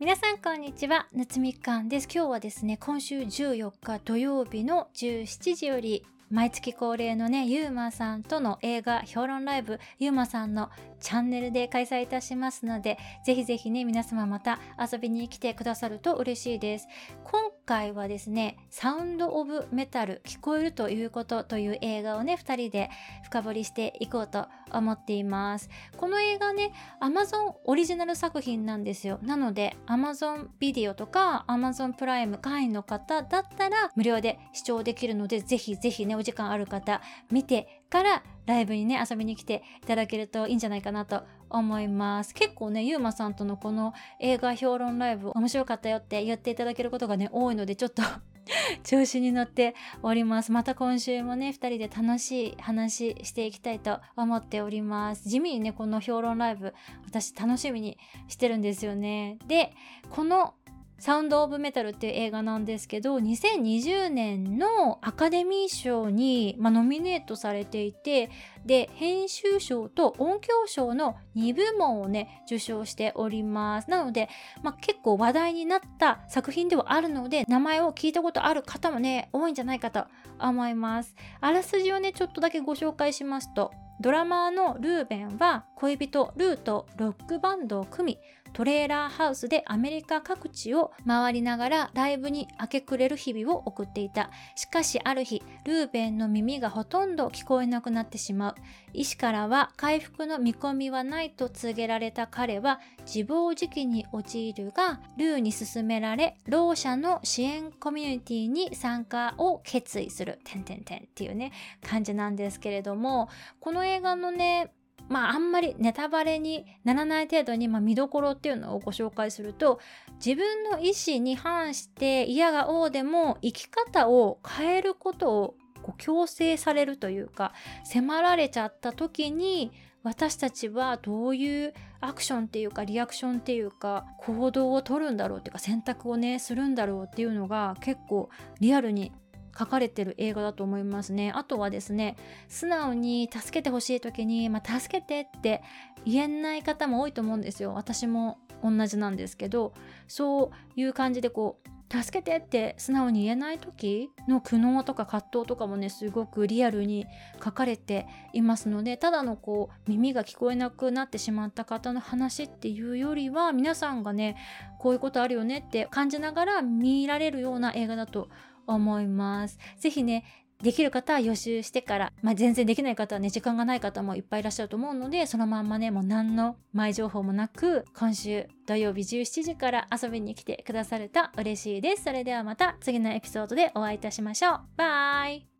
皆さんこんにちは夏みかんです。今日はですね今週14日土曜日の17時より毎月恒例のねゆうまさんとの映画評論ライブゆうまさんのチャンネルで開催いたしますのでぜひぜひね皆様また遊びに来てくださると嬉しいです。今回はですねサウンド・オブ・メタル聞こえるということという映画をね2人で深掘りしていこうと思っています。この映画ね Amazon オリジナル作品なんですよ。なので Amazon ビデオとか Amazon プライム会員の方だったら無料で視聴できるのでぜひぜひねお時間ある方見てからライブにね遊びに来ていただけるといいんじゃないかなと思います。結構ねゆうまさんとのこの映画評論ライブ面白かったよって言っていただけることがね多いのでちょっと 調子に乗っております。また今週もね2人で楽しい話していきたいと思っております。地味にねこの評論ライブ私楽しみにしてるんですよね。でこのサウンド・オブ・メタルっていう映画なんですけど2020年のアカデミー賞に、まあ、ノミネートされていてで編集賞と音響賞の2部門をね受賞しております。なので、まあ、結構話題になった作品ではあるので名前を聞いたことある方もね多いんじゃないかと思います。あらすじをねちょっとだけご紹介しますとドラマーのルーベンは恋人ルーとロックバンドを組みトレーラーハウスでアメリカ各地を回りながらライブに明け暮れる日々を送っていた。しかしある日、ルーベンの耳がほとんど聞こえなくなってしまう。医師からは回復の見込みはないと告げられた彼は自暴自棄に陥るが、ルーに勧められ、ろう者の支援コミュニティに参加を決意する。てんてんてんっていうね、感じなんですけれども、この映画のね、まああんまりネタバレにならない程度に、まあ、見どころっていうのをご紹介すると自分の意思に反して嫌が王でも生き方を変えることをこう強制されるというか迫られちゃった時に私たちはどういうアクションっていうかリアクションっていうか行動を取るんだろうっていうか選択をねするんだろうっていうのが結構リアルに書かれてる映画だと思いますね。あとはですね、素直に助けてほしい時に、まあ、助けてって言えない方も多いと思うんですよ。私も同じなんですけど、そういう感じでこう、助けてって素直に言えない時の苦悩とか葛藤とかもねすごくリアルに書かれていますのでただのこう耳が聞こえなくなってしまった方の話っていうよりは皆さんがねこういうことあるよねって感じながら見られるような映画だと思います。ぜひね、できる方は予習してから、まあ、全然できない方はね、時間がない方もいっぱいいらっしゃると思うので、そのまんまね、もう何の前情報もなく、今週土曜日17時から遊びに来てくださると嬉しいです。それではまた次のエピソードでお会いいたしましょう。バイ